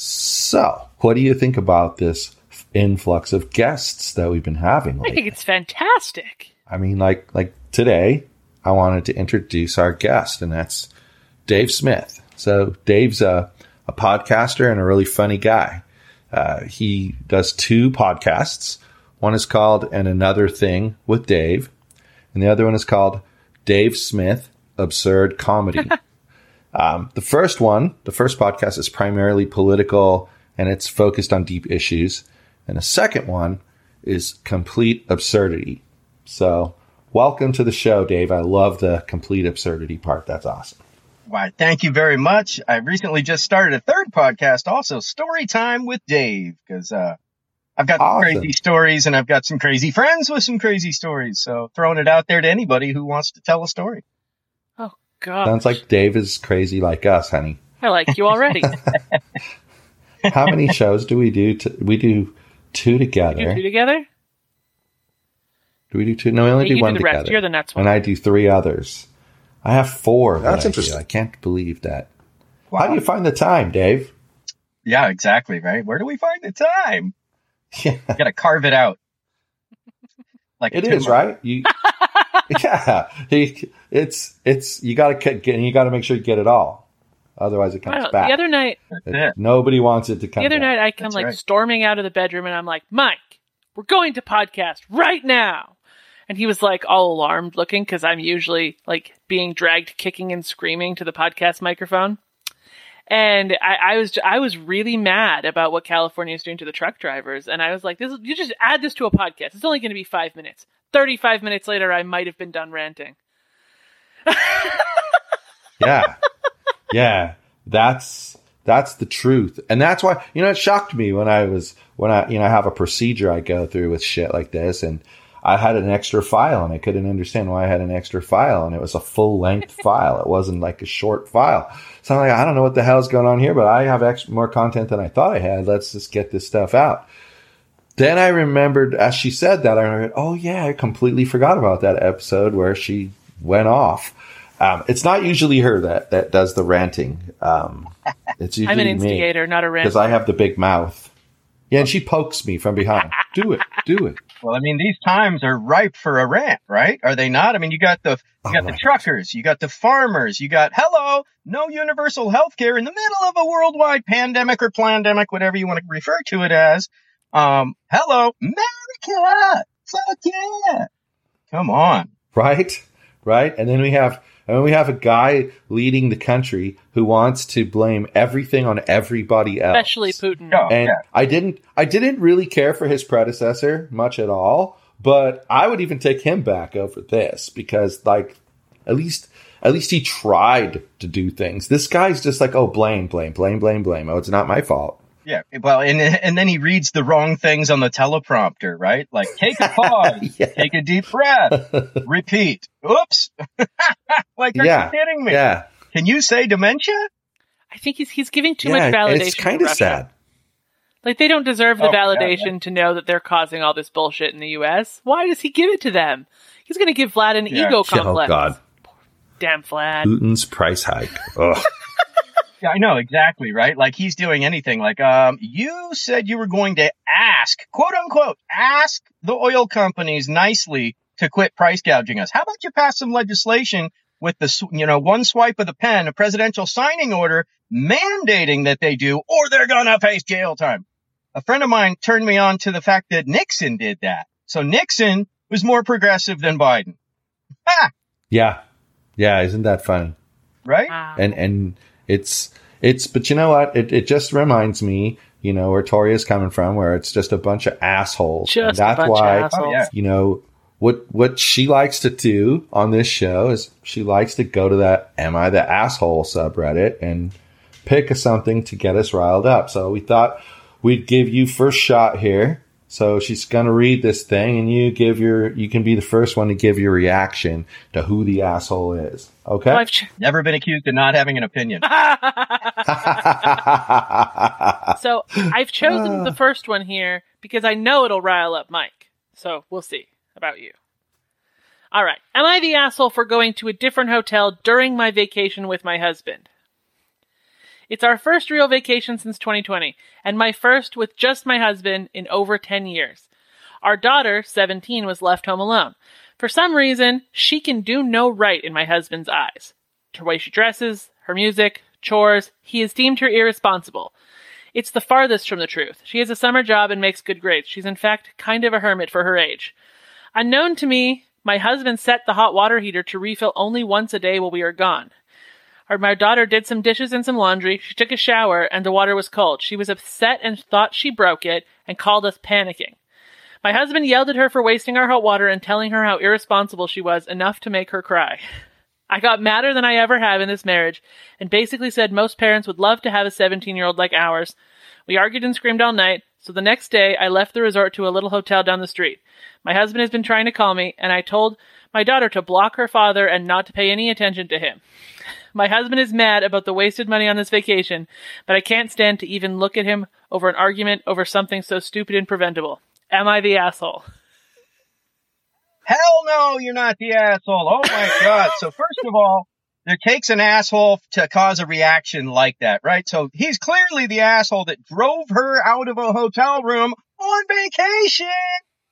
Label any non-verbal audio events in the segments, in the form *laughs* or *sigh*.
So, what do you think about this influx of guests that we've been having I think it's fantastic. I mean, like like today, I wanted to introduce our guest, and that's Dave Smith. So, Dave's a, a podcaster and a really funny guy. Uh, he does two podcasts. One is called "And Another Thing with Dave," and the other one is called "Dave Smith Absurd Comedy." *laughs* Um, the first one, the first podcast is primarily political and it's focused on deep issues. And the second one is complete absurdity. So, welcome to the show, Dave. I love the complete absurdity part. That's awesome. Why, thank you very much. I recently just started a third podcast, also Story Time with Dave, because uh, I've got some Awesome. crazy stories and I've got some crazy friends with some crazy stories. So throwing it out there to anybody who wants to tell a story. God, Sounds like Dave is crazy like us, honey. I like you already. *laughs* *laughs* How many shows do we do? To, we do two you together. two together? Do we do two? No, we only you do one do the rest. together. You're the nuts one. and I do three others. I have four. that That's I do. interesting. I can't believe that. Wow. How do you find the time, Dave? Yeah, exactly, right? Where do we find the time? *laughs* Yeah. Got to carve it out. Like It is tumor. right. You, *laughs* yeah, he, it's it's you got to get you got to make sure you get it all, otherwise it comes back. the other night, It- it. Nobody wants it to come. the other back. night, I come That's like right. storming out of the bedroom, and I'm like, Mike, we're going to podcast right now. And he was like all alarmed looking because I'm usually like being dragged kicking and screaming to the podcast microphone. And I, I was I was really mad about what California is doing to the truck drivers, and I was like, "This you just add this to a podcast. It's only going to be five minutes. Thirty-five minutes later, I might have been done ranting." *laughs* yeah, yeah, that's that's the truth, and that's why you know it shocked me when I was when I you know I have a procedure I go through with shit like this, and I had an extra file, and I couldn't understand why I had an extra file, and it was a full length *laughs* file. It wasn't like a short file. So I'm like, I don't know what the hell's going on here, but I have extra, more content than I thought I had. Let's just get this stuff out. Then I remembered, as she said that, I remembered, oh yeah, I completely forgot about that episode where she went off. Um, it's not usually her that, that does the ranting. Um, *laughs* it's usually I'm an me instigator, not a rant because. I have the big mouth. Yeah, and she pokes me from behind. do it, do it. Well, I mean, these times are ripe for a rant, right? Are they not? I mean, you got the you got the truckers, you got the farmers, you got hello, no universal health care in the middle of a worldwide pandemic or plandemic, whatever you want to refer to it as. Um, hello, America, fuck yeah, come on. right right and then we have and then we have a guy leading the country who wants to blame everything on everybody else Especially Putin. Oh, and yeah. i didn't i didn't really care for his predecessor much at all but i would even take him back over this because like at least at least he tried to do things this guy's just like oh blame blame blame blame blame oh it's not my fault Yeah, well, and and then he reads the wrong things on the teleprompter, right? Like take a *laughs* pause, Yeah. take a deep breath, *laughs* repeat. Oops. *laughs* like, are Yeah. you kidding me? yeah Can you say dementia? I think he's he's giving too yeah much validation. it's kind of sad Like they don't deserve the Oh, yeah, validation to know that they're causing all this bullshit in the U.S. Why does he give it to them? He's going to give Vlad an Yeah. ego oh complex. god Damn Vlad. putin's price hike Ugh. Yeah, I know exactly, right? Like he's doing anything. Like, um, you said you were going to ask, quote unquote, ask the oil companies nicely to quit price gouging us. How about you pass some legislation with the, you know, one swipe of the pen, a presidential signing order mandating that they do, or they're gonna face jail time. a friend of mine turned me on to the fact that Nixon did that. So Nixon was more progressive than Biden. Ha! Yeah. Yeah. Isn't that fun? Right? Wow. And, and it's, it's, but you know what? It, it just reminds me, you know, where Tori is coming from, where it's just a bunch of assholes. and Just a that's bunch why, of assholes. Oh, yeah. you know, what, what she likes to do on this show is she likes to go to that Am I the Asshole subreddit and pick something to get us riled up. So we thought we'd give you first shot here. So she's gonna read this thing, and you give your you can be the first one to give your reaction to who the asshole is. Okay. I've ch- Never been accused of not having an opinion. *laughs* so I've chosen the *laughs* first one here because I know it'll rile up Mike. So we'll see about you. All right. Am I the asshole for going to a different hotel during my vacation with my husband? It's our first real vacation since 2020, and my first with just my husband in over 10 years. Our daughter, 17, was left home alone. For some reason, she can do no right in my husband's eyes. Her way she dresses, her music, chores, he has deemed her irresponsible. It's the farthest from the truth. She has a summer job and makes good grades. She's in fact kind of a hermit for her age. Unknown to me, my husband set the hot water heater to refill only once a day while we are gone. Our, my daughter did some dishes and some laundry. She took a shower and the water was cold. She was upset and thought she broke it and called us panicking. My husband yelled at her for wasting our hot water and telling her how irresponsible she was, enough to make her cry. *laughs* I got madder than I ever have in this marriage and basically said most parents would love to have a 17 year old like ours. We argued and screamed all night, so the next day I left the resort to a little hotel down the street. My husband has been trying to call me, and I told my daughter to block her father and not to pay any attention to him. My husband is mad about the wasted money on this vacation, but I can't stand to even look at him over an argument over something so stupid and preventable. Am I the asshole? Hell no, you're not the asshole. Oh my *laughs* God. So first of all, there takes an asshole to cause a reaction like that, right? So he's clearly the asshole that drove her out of a hotel room on vacation.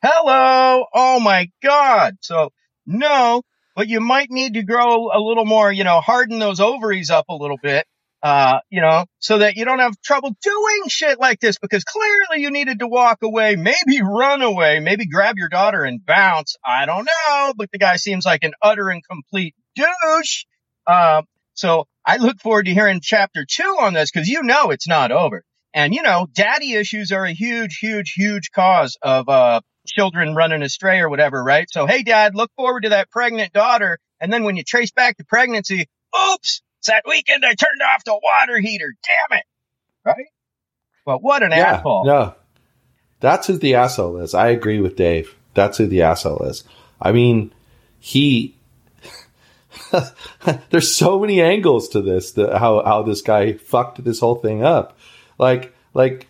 Hello. Oh my God. So no, but you might need to grow a little more, you know, harden those ovaries up a little bit. Uh, you know, so that you don't have trouble doing shit like this because clearly you needed to walk away, maybe run away, maybe grab your daughter and bounce. I don't know, but the guy seems like an utter and complete douche. Um, so I look forward to hearing chapter two on this because you know it's not over. And you know, daddy issues are a huge, huge, huge cause of, uh, children running astray or whatever, right? So, hey, dad, look forward to that pregnant daughter. And then when you trace back the pregnancy, oops, it's that weekend I turned off the water heater. Damn it. Right? Well, what an asshole. No, that's who the asshole is. I agree with Dave. That's who the asshole is. I mean, he. *laughs* there's so many angles to this. The, how how this guy fucked this whole thing up. Like like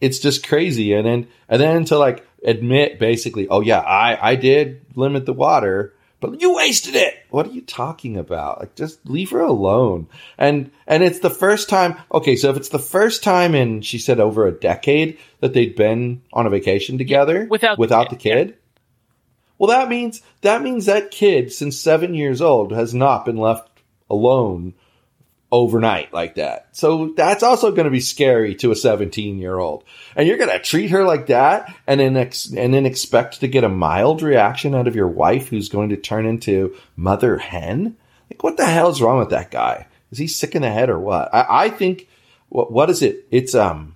it's just crazy. And then and then to like admit basically, oh yeah, I I did limit the water, but you wasted it. What are you talking about? Like just leave her alone. And and it's the first time. Okay, so if it's the first time in she said over a decade that they'd been on a vacation together without the without the kid, kid. Well, that means that means that kid since 7 years old has not been left alone overnight like that. So that's also going to be scary to a 17 year old. And you're going to treat her like that and then ex- and then expect to get a mild reaction out of your wife who's going to turn into mother hen? Like what the hell's wrong with that guy? Is he sick in the head or what? I, I think what what is it? It's um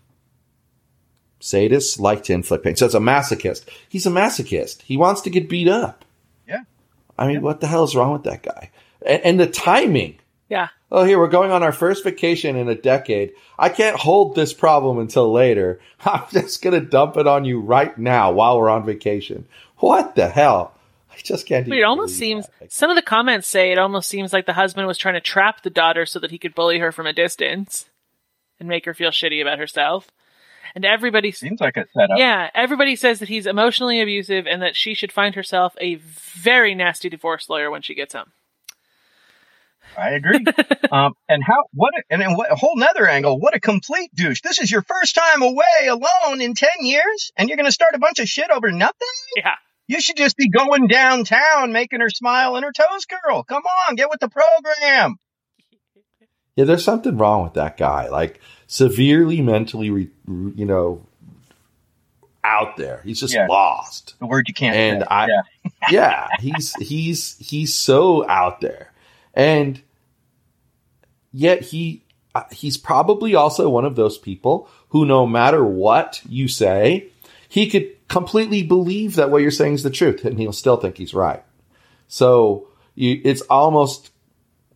sadists like to inflict pain. So it's a masochist. He's a masochist. He wants to get beat up. Yeah. I mean, what the hell is wrong with that guy? And, and the timing. Yeah. Oh, here we're going on our first vacation in a decade. I can't hold this problem until later. *laughs* I'm just going to dump it on you right now while we're on vacation. What the hell? I just can't. But even it almost seems that. some of the comments say it almost seems like the husband was trying to trap the daughter so that he could bully her from a distance and make her feel shitty about herself. And everybody Seems like a setup. Yeah, everybody says that he's emotionally abusive and that she should find herself a very nasty divorce lawyer when she gets home. I agree. *laughs* um, and how, what, a, and then what, a whole nother angle. What a complete douche. This is your first time away alone in 10 years and you're going to start a bunch of shit over nothing? Yeah. You should just be going downtown, making her smile and her toes curl. Come on, get with the program. Yeah, there's something wrong with that guy. Like severely mentally, re, you know, out there. He's just Yeah. lost. The word you can't And say. I- yeah. yeah, he's he's he's so out there, and yet he uh, he's probably also one of those people who, no matter what you say, he could completely believe that what you're saying is the truth, and he'll still think he's right. So you, it's almost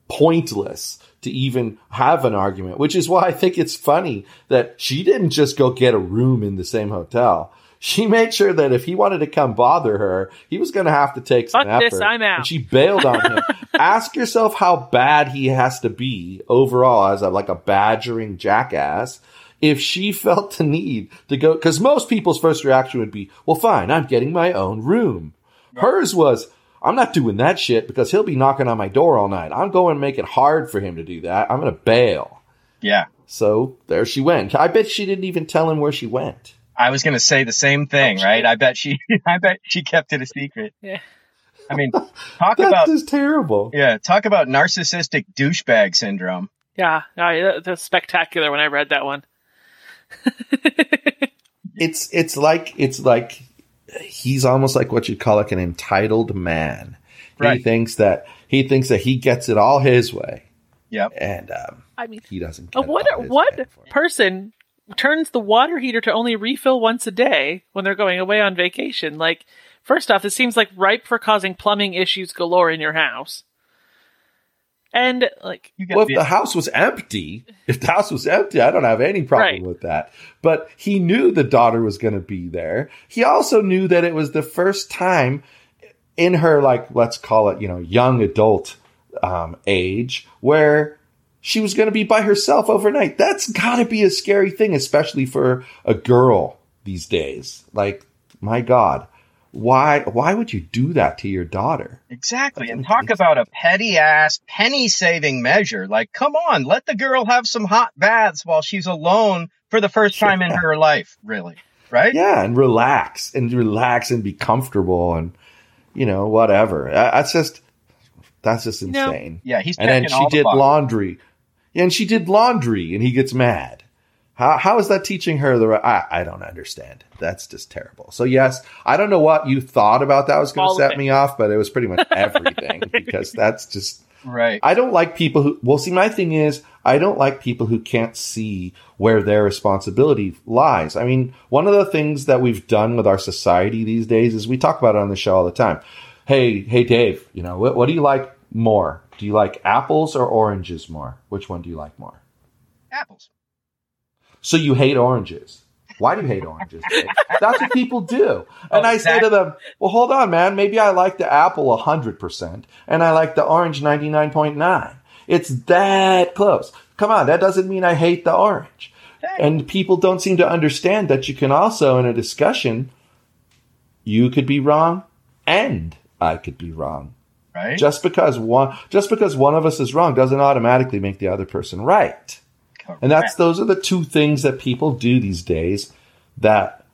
pointless to even have an argument, which is why I think it's funny that she didn't just go get a room in the same hotel. She made sure that if he wanted to come bother her, he was going to have to take some Fuck effort. this, I'm out. And she bailed on him. *laughs* Ask yourself how bad he has to be overall as a, like a badgering jackass if she *laughs* felt the need to go. Because most people's first reaction would be, "Well, fine, I'm getting my own room." Hers was, I'm not doing that shit because he'll be knocking on my door all night. I'm going to make it hard for him to do that. I'm going to bail. yeah. So there she went. I bet she didn't even tell him where she went. I was going to say the same thing, Oh, right? I bet she, *laughs* I bet she kept it a secret. Yeah. I mean, *laughs* talk That's about, just terrible. yeah, talk about narcissistic douchebag syndrome. Yeah, no, that was spectacular when I read that one. *laughs* It's it's like it's like he's almost like what you'd call like an entitled man. Right. He thinks that he thinks that he gets it all his way, Yep. and um, I mean, he doesn't. uh, what it all his what way person turns the water heater to only refill once a day when they're going away on vacation? Like, first off, this seems like ripe for causing plumbing issues galore in your house. And like, You Well, if the- the house was empty, if the house was empty, I don't have any problem Right. with that. But he knew the daughter was going to be there. He also knew that it was the first time in her, like, let's call it, you know, young adult um, age where she was going to be by herself overnight. That's got to be a scary thing, especially for a girl these days. Like, my God. Why, why would you do that to your daughter? Exactly. And talk about a petty ass penny saving measure. Like, come on, let the girl have some hot baths while she's alone for the first time in her life, really. Right? Yeah, and relax and relax and be comfortable and you know whatever. Uh, That's just that's just No. insane. Yeah, he's and then she the did boxes. laundry, Yeah, and she did laundry, and he gets mad. How how is that teaching her the? right- I I don't understand. That's just terrible. So yes, I don't know what you thought about that was going to set it. me off, but it was pretty much *laughs* everything because that's just Right. I don't like people who, well, see, my thing is, I don't like people who can't see where their responsibility lies. I mean, one of the things that we've done with our society these days is we talk about it on the show all the time. Hey, hey, Dave, you know, what, what do you like more? Do you like apples or oranges more? Which one do you like more? Apples. So you hate oranges. Why do you hate oranges? Dave? *laughs* That's what people do. And Oh, I say to them, well, hold on, man. Maybe I like the apple 100% and I like the orange 99.9. It's that close. Come on. That doesn't mean I hate the orange. And people don't seem to understand that you can also, in a discussion, you could be wrong and I could be wrong. Right? Just because one, just because one of us is wrong doesn't automatically make the other person right. And that's those are the two things that people do these days that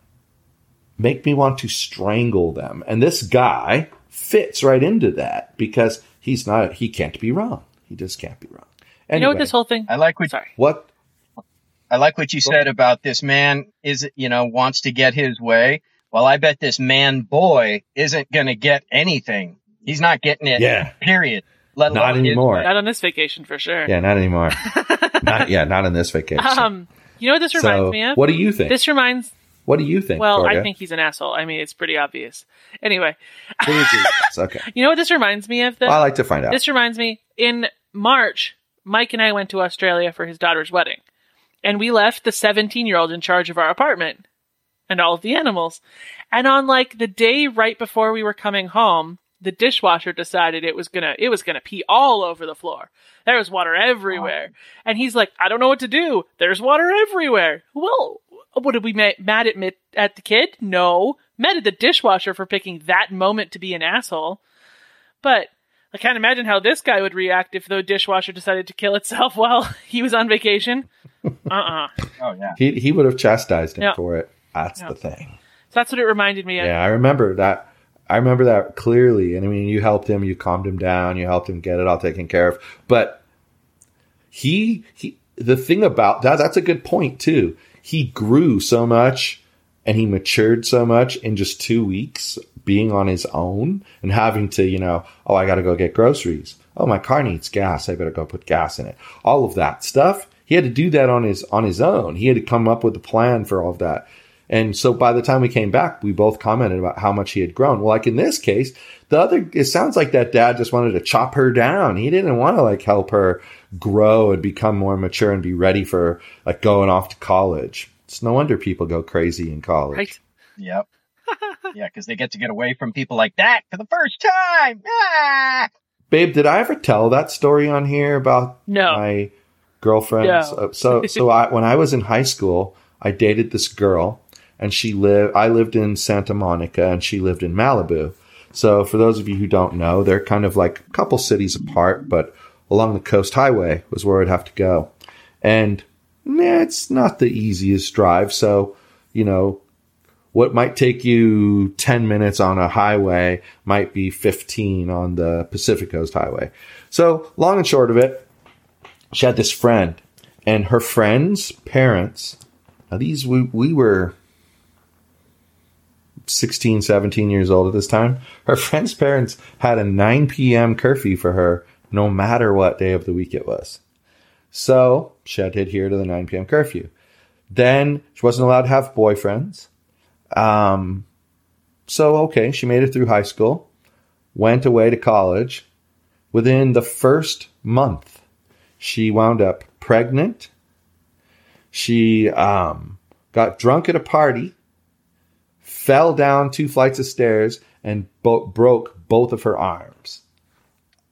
make me want to strangle them. And this guy fits right into that because he's not he can't be wrong. He just can't be wrong. you know what this whole thing? I like what Sorry. what I like what you said about this man is you know wants to get his way. Well, I bet this man boy isn't going to get anything. He's not getting it. Yeah. Period. Let Not alone his anymore. Not on this vacation for sure. Yeah, not anymore. *laughs* not yeah, not in this vacation. Um, you know what this reminds so me of? what do you think? This reminds. what do you think? Well, Gloria? I think he's an asshole. I mean, it's pretty obvious. Anyway, We agree with this. okay. you know what this reminds me of? Then Well, I like to find out. This reminds me, in March, Mike and I went to Australia for his daughter's wedding. And we left the 17 year old in charge of our apartment and all of the animals. And on like the day right before we were coming home, the dishwasher decided it was gonna, it was gonna pee all over the floor. There was water everywhere. Oh. And he's like, I don't know what to do. There's water everywhere. Well, what did we ma- mad at, mi- at the kid? No. Mad at the dishwasher for picking that moment to be an asshole. But I can't imagine how this guy would react if the dishwasher decided to kill itself *laughs* while he was on vacation. *laughs* Uh-uh. Oh yeah. he he would have chastised him Yeah. for it. That's Yeah. the thing. So that's what it reminded me of. Yeah, I remember that. I remember that clearly. And I mean, you helped him, you calmed him down, you helped him get it all taken care of. But he, he, the thing about that, that's a good point too. He grew so much and he matured so much in just two weeks being on his own and having to, you know, oh, I got to go get groceries. Oh, my car needs gas. I better go put gas in it. All of that stuff. He had to do that on his on his own. He had to come up with a plan for all of that. And so by the time we came back, we both commented about how much he had grown. Well, like in this case, the other, it sounds like that dad just wanted to chop her down. He didn't want to like help her grow and become more mature and be ready for like going off to college. It's no wonder people go crazy in college. Right. Yep. *laughs* yeah, because they get to get away from people like that for the first time. Ah! Babe, did I ever tell that story on here about No. my girlfriend? No. Uh, So, so I, when I was in high school, I dated this girl, and she lived. I lived in Santa Monica, and she lived in Malibu. So, for those of you who don't know, they're kind of like a couple cities apart, but along the coast highway was where I'd have to go, and yeah, it's not the easiest drive. So, you know, what might take you 10 minutes on a highway might be 15 on the Pacific Coast Highway. So, long and short of it, she had this friend, and her friend's parents, now these, we, we were 16, 17 years old at this time. Her friend's parents had a 9 p.m. curfew for her no matter what day of the week it was. So, she had to adhere to the 9 p.m. curfew. Then she wasn't allowed to have boyfriends. Um, so okay, she made it through high school, went away to college. Within the first month, she wound up pregnant. She um, got drunk at a party, fell down two flights of stairs, and bo- broke both of her arms.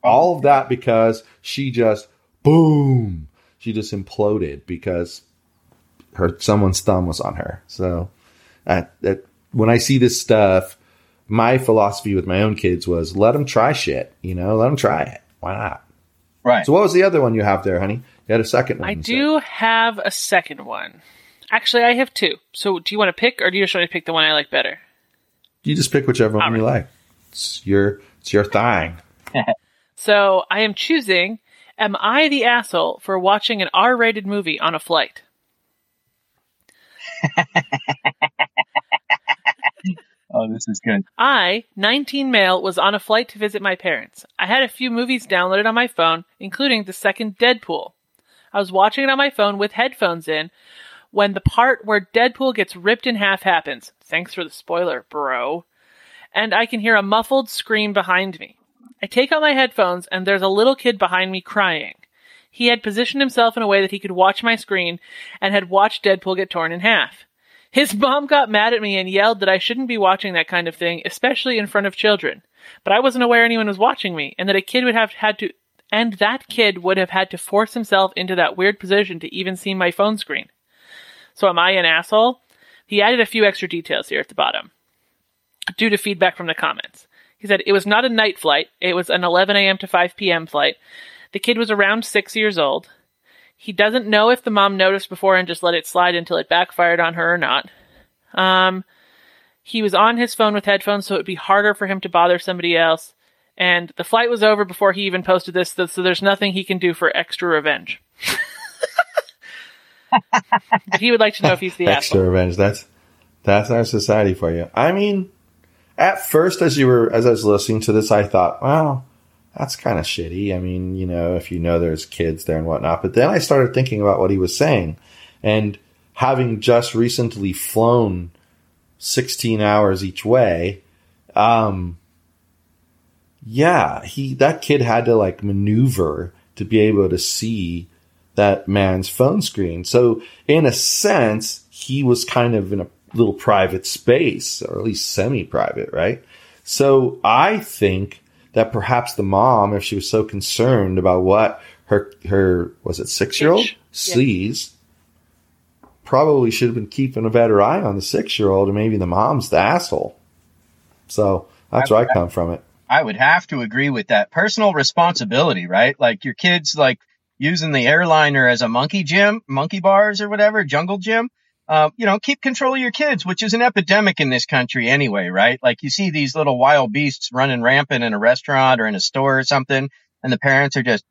All of that because she just boom, she just imploded because her someone's thumb was on her. So at, at, when I see this stuff, my philosophy with my own kids was let them try shit. You know, let them try it. Why not? Right. So what was the other one you have there, honey? You had a second one. I you said. do have a second one. Actually, I have two. So, do you want to pick, or do you just want to pick the one I like better? You just pick whichever one All you like. It's your it's your thing. *laughs* So, I am choosing Am I the asshole for watching an R rated movie on a flight? *laughs* oh, this is good. I, 19 male, was on a flight to visit my parents. I had a few movies downloaded on my phone, including the second Deadpool. I was watching it on my phone with headphones in when the part where Deadpool gets ripped in half happens. Thanks for the spoiler, bro. And I can hear a muffled scream behind me. I take out my headphones and there's a little kid behind me crying. He had positioned himself in a way that he could watch my screen and had watched Deadpool get torn in half. His mom got mad at me and yelled that I shouldn't be watching that kind of thing, especially in front of children. But I wasn't aware anyone was watching me, and that a kid would have had to, and that kid would have had to force himself into that weird position to even see my phone screen. So am I an asshole? He added a few extra details here at the bottom. Due to feedback from the comments. He said it was not a night flight, it was an 11 a.m. to 5 p.m. flight. The kid was around six years old. He doesn't know if the mom noticed before and just let it slide until it backfired on her or not. Um, he was on his phone with headphones, so it would be harder for him to bother somebody else. And the flight was over before he even posted this, so so there's nothing he can do for extra revenge. *laughs* he would like to know if he's the Extra asshole. revenge. That's that's our society for you. I mean, at first, as you were as I was listening to this, I thought, wow, that's kind of shitty. I mean, you know, if you know there's kids there and whatnot. But then I started thinking about what he was saying, and having just recently flown 16 hours each way, um, yeah, he that kid had to like maneuver to be able to see that man's phone screen. So in a sense, he was kind of in a little private space, or at least semi-private, right? So I think that perhaps the mom, if she was so concerned about what her her was it six year old. Yeah. sees, probably should have been keeping a better eye on the six year old, and maybe the mom's the asshole. So that's where I come from it. I would have to agree with that. Personal responsibility, right? Like your kids like using the airliner as a monkey gym, monkey bars or whatever, jungle gym. Uh, you know, keep control of your kids, which is an epidemic in this country anyway, right? Like you see these little wild beasts running rampant in a restaurant or in a store or something, and the parents are just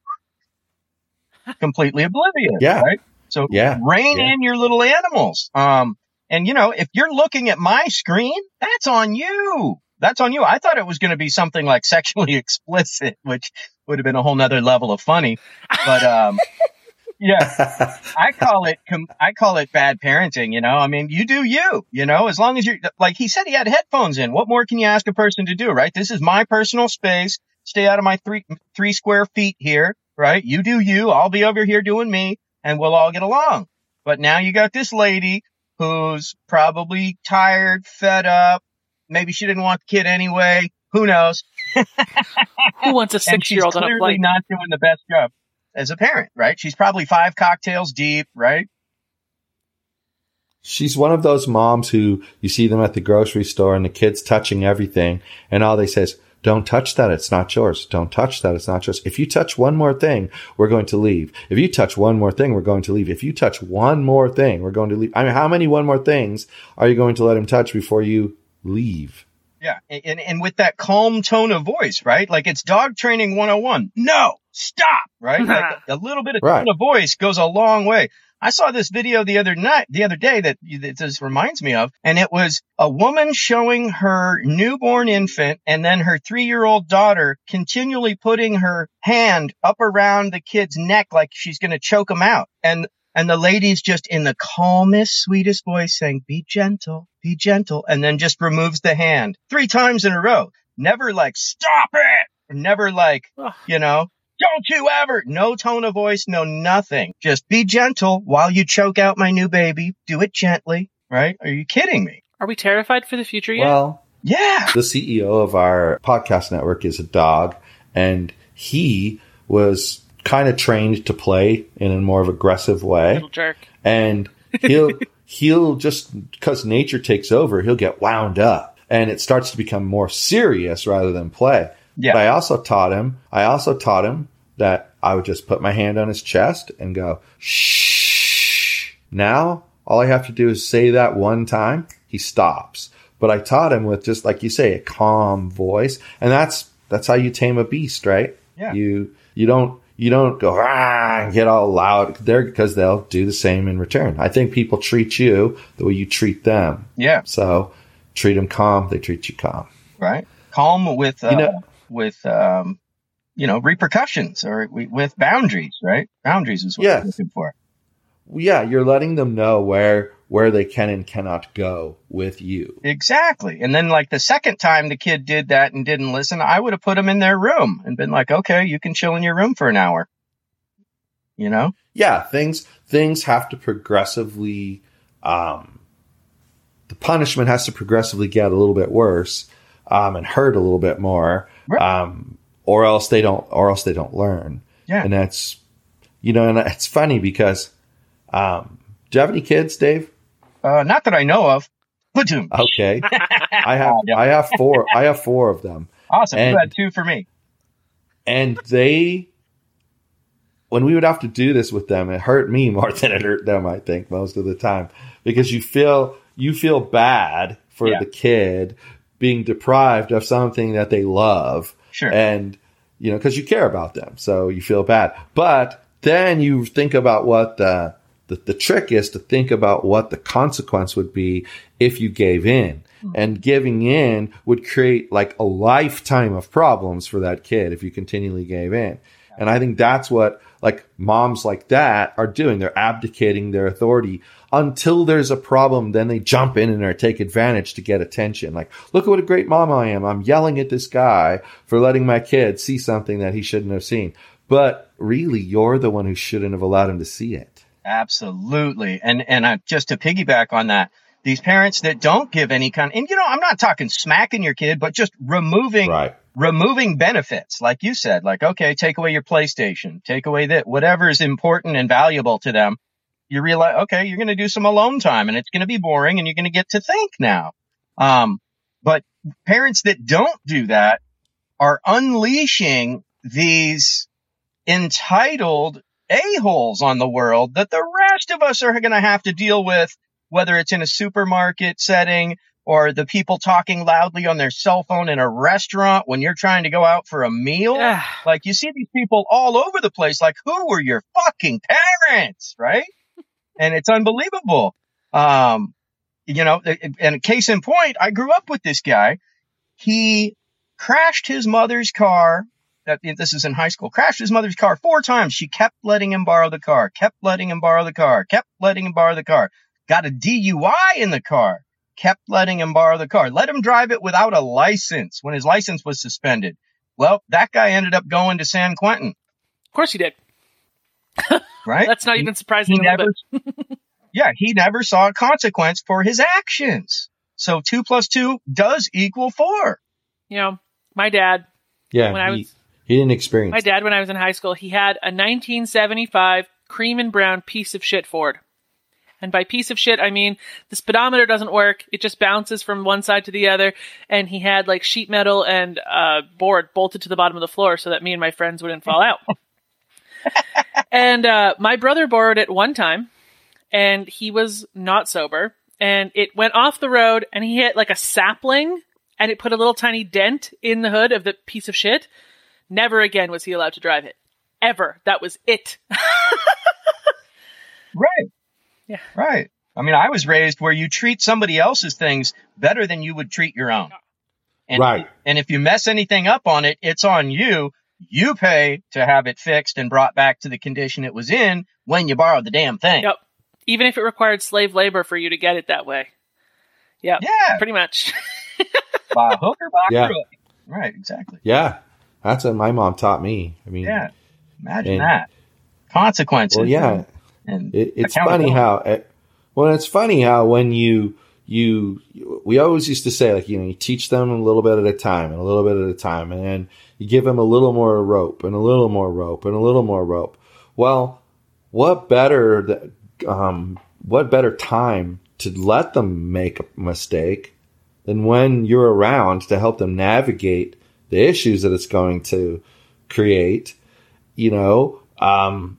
completely oblivious, Yeah. right? So Yeah. rein Yeah. in your little animals. Um, And you know, if you're looking at my screen, that's on you. That's on you. I thought it was going to be something like sexually *laughs* explicit, which would have been a whole nother level of funny. But, um, *laughs* yeah, I call it, com- I call it bad parenting. You know, I mean, you do you, you know, as long as you're like he said, he had headphones in. What more can you ask a person to do? Right. This is my personal space. Stay out of my three, three square feet here. Right. You do you. I'll be over here doing me and we'll all get along. But now you got this lady who's probably tired, fed up. Maybe she didn't want the kid anyway. Who knows? *laughs* Who wants a six year old on a clearly flight? not doing the best job as a parent, right? She's probably five cocktails deep, right? She's one of those moms who you see them at the grocery store and the kid's touching everything and all they say is, don't touch that. It's not yours. Don't touch that. It's not yours. If you touch one more thing, we're going to leave. If you touch one more thing, we're going to leave. If you touch one more thing, we're going to leave. I mean, how many one more things are you going to let him touch before you leave? Yeah. And, and with that calm tone of voice, right? Like it's dog training 101. No, stop, right? like *laughs* a little bit of Right. tone of voice goes a long way. I saw this video the other night, the other day that, that this reminds me of, and it was a woman showing her newborn infant and then her three year old daughter continually putting her hand up around the kid's neck like she's going to choke him out. And, and the lady's just in the calmest, sweetest voice saying, be gentle, be gentle, and then just removes the hand three times in a row. Never like, stop it! Never like, you know, don't you ever, no tone of voice, no nothing. Just be gentle while you choke out my new baby. Do it gently, right? Are you kidding me? Are we terrified for the future yet? Well, Yeah. the CEO of our podcast network is a dog, and he was kind of trained to play in a more of aggressive way. Little jerk. and he'll *laughs* he'll just because nature takes over, he'll get wound up, and it starts to become more serious rather than play. Yeah. But I also taught him. I also taught him that I would just put my hand on his chest and go shh. Now all I have to do is say that one time. He stops. But I taught him with just like you say, a calm voice, and that's that's how you tame a beast, right? Yeah. You you don't you don't go ah and get all loud there because they'll do the same in return. I think people treat you the way you treat them. Yeah. So treat them calm, they treat you calm. Right. Calm with, uh, You know- with, um, you know, repercussions or with boundaries, right? Boundaries is what Yes. we're looking for. Yeah, you're letting them know where where they can and cannot go with you. Exactly. And then like the second time the kid did that and didn't listen, I would have put him in their room and been like, okay, you can chill in your room for an hour. You know? Yeah, things things have to progressively um the punishment has to progressively get a little bit worse um and hurt a little bit more. Right. Um or else they don't or else they don't learn. Yeah. And that's you know, and it's funny because um do you have any kids, Dave? Uh, not that I know of. Platoon. Okay. *laughs* I have Yeah. I have four I have four of them. Awesome. and- you had two for me. And they when we would have to do this with them, it hurt me *laughs* more than it hurt them, I think, most of the time. Because you feel you feel bad for Yeah. the kid being deprived of something that they love. Sure. And you know, because you care about them. So you feel bad. But then you think about what the the, the trick is to think about what the consequence would be if you gave in. Hmm. And giving in would create like a lifetime of problems for that kid if you continually gave in. And I think that's what like moms like that are doing. They're abdicating their authority until there's a problem. Then they jump in and they take advantage to get attention. Like, look at what a great mom I am. I'm yelling at this guy for letting my kid see something that he shouldn't have seen. But really, you're the one who shouldn't have allowed him to see it. Absolutely. And and uh, just to piggyback on that, these parents that don't give any kind and you know, I'm not talking smacking your kid, but just removing Right. removing benefits, like you said, like okay, take away your PlayStation, take away that whatever is important and valuable to them. You realize, okay, you're going to do some alone time, and it's going to be boring, and you're going to get to think now. Um, but parents that don't do that are unleashing these entitled a-holes on the world that the rest of us are going to have to deal with, whether it's in a supermarket setting or the people talking loudly on their cell phone in a restaurant when you're trying to go out for a meal. Yeah. Like you see these people all over the place. Like, who were your fucking parents? Right. *laughs* and it's unbelievable. Um, you know, and a case in point, I grew up with this guy. He crashed his mother's car. That this is in high school. Crashed his mother's car four times. She kept letting him borrow the car. Kept letting him borrow the car. Kept letting him borrow the car. Got a DUI in the car. Kept letting him borrow the car. Let him drive it without a license when his license was suspended. Well, that guy ended up going to San Quentin. Of course he did. right? *laughs* That's not even surprising. He never, *laughs* yeah, he never saw a consequence for his actions. So two plus two does equal four. You know, my dad. Yeah, when he, I was he didn't experience. my dad when I was in high school, he had a 1975 cream and brown piece of shit Ford. And by piece of shit, I mean the speedometer doesn't work. It just bounces from one side to the other. And he had like sheet metal and uh, board bolted to the bottom of the floor so that me and my friends wouldn't fall out. *laughs* and uh, my brother borrowed it one time, and he was not sober. And it went off the road, and he hit like a sapling, and it put a little tiny dent in the hood of the piece of shit. Never again was he allowed to drive it. Ever. That was it. *laughs* right. Yeah. Right. I mean, I was raised where you treat somebody else's things better than you would treat your own. And, Right. And if you mess anything up on it, it's on you. You pay to have it fixed and brought back to the condition it was in when you borrowed the damn thing. Yep. Even if it required slave labor for you to get it that way. Yeah. Yeah. Pretty much. *laughs* By hook or by Yeah. crook. Right. Exactly. Yeah, that's what my mom taught me. I mean, Yeah. Imagine And- that. Consequences. well, yeah, And it, it's funny how. It, well, it's funny how when you you we always used to say like you know you teach them a little bit at a time and a little bit at a time and then you give them a little more rope and a little more rope and a little more rope. Well, what better that um, what better time to let them make a mistake than when you're around to help them navigate the issues that it's going to create, you know, um,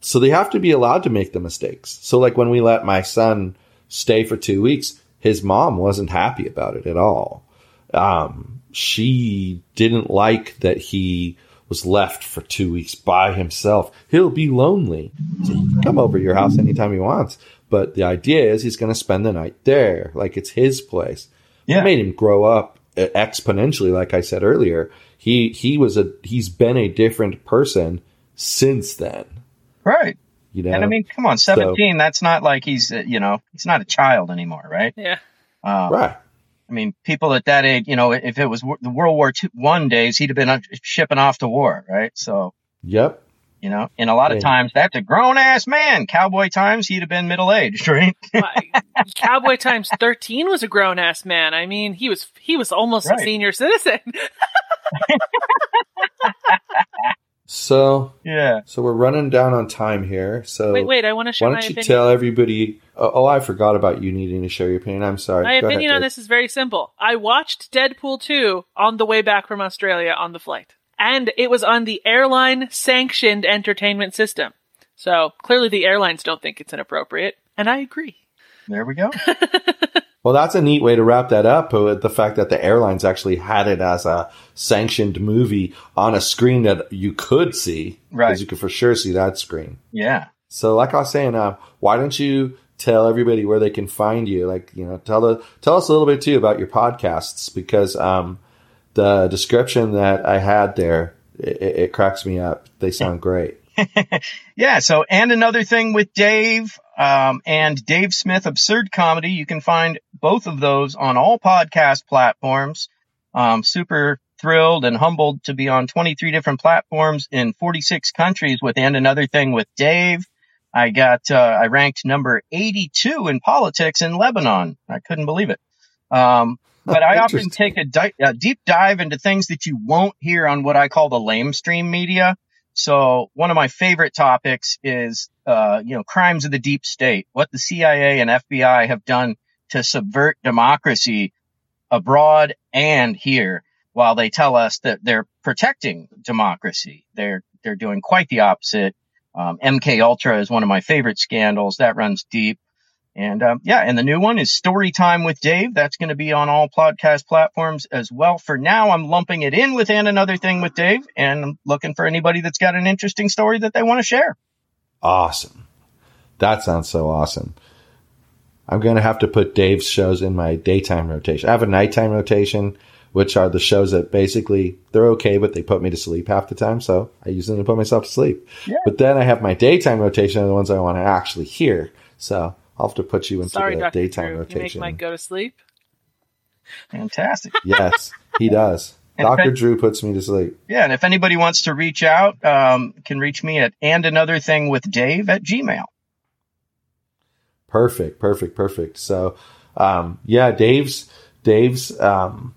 so they have to be allowed to make the mistakes. So like when we let my son stay for two weeks, his mom wasn't happy about it at all. Um, she didn't like that he was left for two weeks by himself. He'll be lonely. So he can come over to your house anytime he wants. But the idea is he's going to spend the night there. Like it's his place. Yeah. It made him grow up exponentially. Like I said earlier, he, he was a, he's been a different person since then. Right. You know, And I mean, come on, 17, that's not like he's, uh, you know, he's not a child anymore, right? yeah. Uh, right. I mean, people at that age, you know, if it was the World War II, one days, he'd have been uh, shipping off to war, right? So, Yep. You know, and a lot of Yeah. times that's a grown ass man. Cowboy times, he'd have been middle aged, *laughs* right? Cowboy times 13 was a grown ass man. I mean, he was he was almost Right. a senior citizen. *laughs* So, yeah. so we're running down on time here. So wait, wait, I want to share why don't you opinion. tell everybody? Oh, oh, I forgot about you needing to share your opinion. I'm sorry. My Go opinion ahead, on Dave. this is very simple. I watched Deadpool 2 on the way back from Australia on the flight. And it was on the airline sanctioned entertainment system. So clearly the airlines don't think it's inappropriate. And I agree. There we go. *laughs* Well, that's a neat way to wrap that up uh, with the fact that the airlines actually had it as a sanctioned movie on a screen that you could see. Right. Because you could for sure see that screen. Yeah. So, like I was saying, uh, why don't you tell everybody where they can find you? Like, you know, tell the tell us a little bit too about your podcasts because um, the description that I had there it, it cracks me up. They sound great. *laughs* Yeah. So, and another thing with Dave, um, and Dave Smith Absurd Comedy, you can find both of those on all podcast platforms. Um, super thrilled and humbled to be on 23 different platforms in 46 countries with and another thing with Dave. I got, uh, I ranked number 82 in politics in Lebanon. I couldn't believe it. Um, but I often take a, di- a deep dive into things that you won't hear on what I call the lamestream media. So one of my favorite topics is, uh, you know, crimes of the deep state, what the CIA and FBI have done to subvert democracy abroad and here while they tell us that they're protecting democracy. They're, they're doing quite the opposite. Um, MK Ultra is one of my favorite scandals that runs deep. And um, yeah, and the new one is Story Time with Dave. That's going to be on all podcast platforms as well. For now, I'm lumping it in with and another thing with Dave, and I'm looking for anybody that's got an interesting story that they want to share. Awesome. That sounds so awesome. I'm going to have to put Dave's shows in my daytime rotation. I have a nighttime rotation, which are the shows that basically they're okay, but they put me to sleep half the time. So I use them to put myself to sleep. Yeah. But then I have my daytime rotation are the ones I want to actually hear. So I'll have to put you into Sorry, the Dr. daytime Drew. You make. Mike go to sleep. Fantastic. *laughs* yes, he does. *laughs* And Dr. if- Drew puts me to sleep. Yeah, and if anybody wants to reach out, um, can reach me at and another thing with Dave at Gmail. Perfect, perfect, perfect. So, um, yeah, Dave's Dave's um,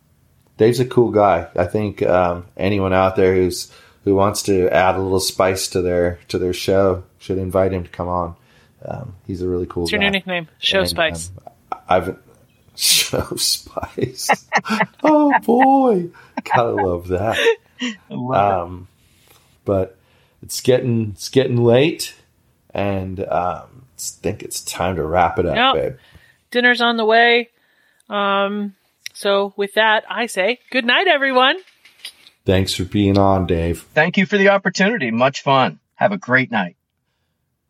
Dave's a cool guy. I think um, anyone out there who's who wants to add a little spice to their to their show should invite him to come on. Um, he's a really cool What's your new nickname? Show And, Spice. um, I've *laughs* show spice. *laughs* oh boy, gotta love that. *laughs* I love Um, but it's getting it's getting late, and um, I think it's time to wrap it up, Yep. babe. Dinner's on the way. Um, so with that, I say good night, everyone. Thanks for being on, Dave. Thank you for the opportunity. Much fun. Have a great night.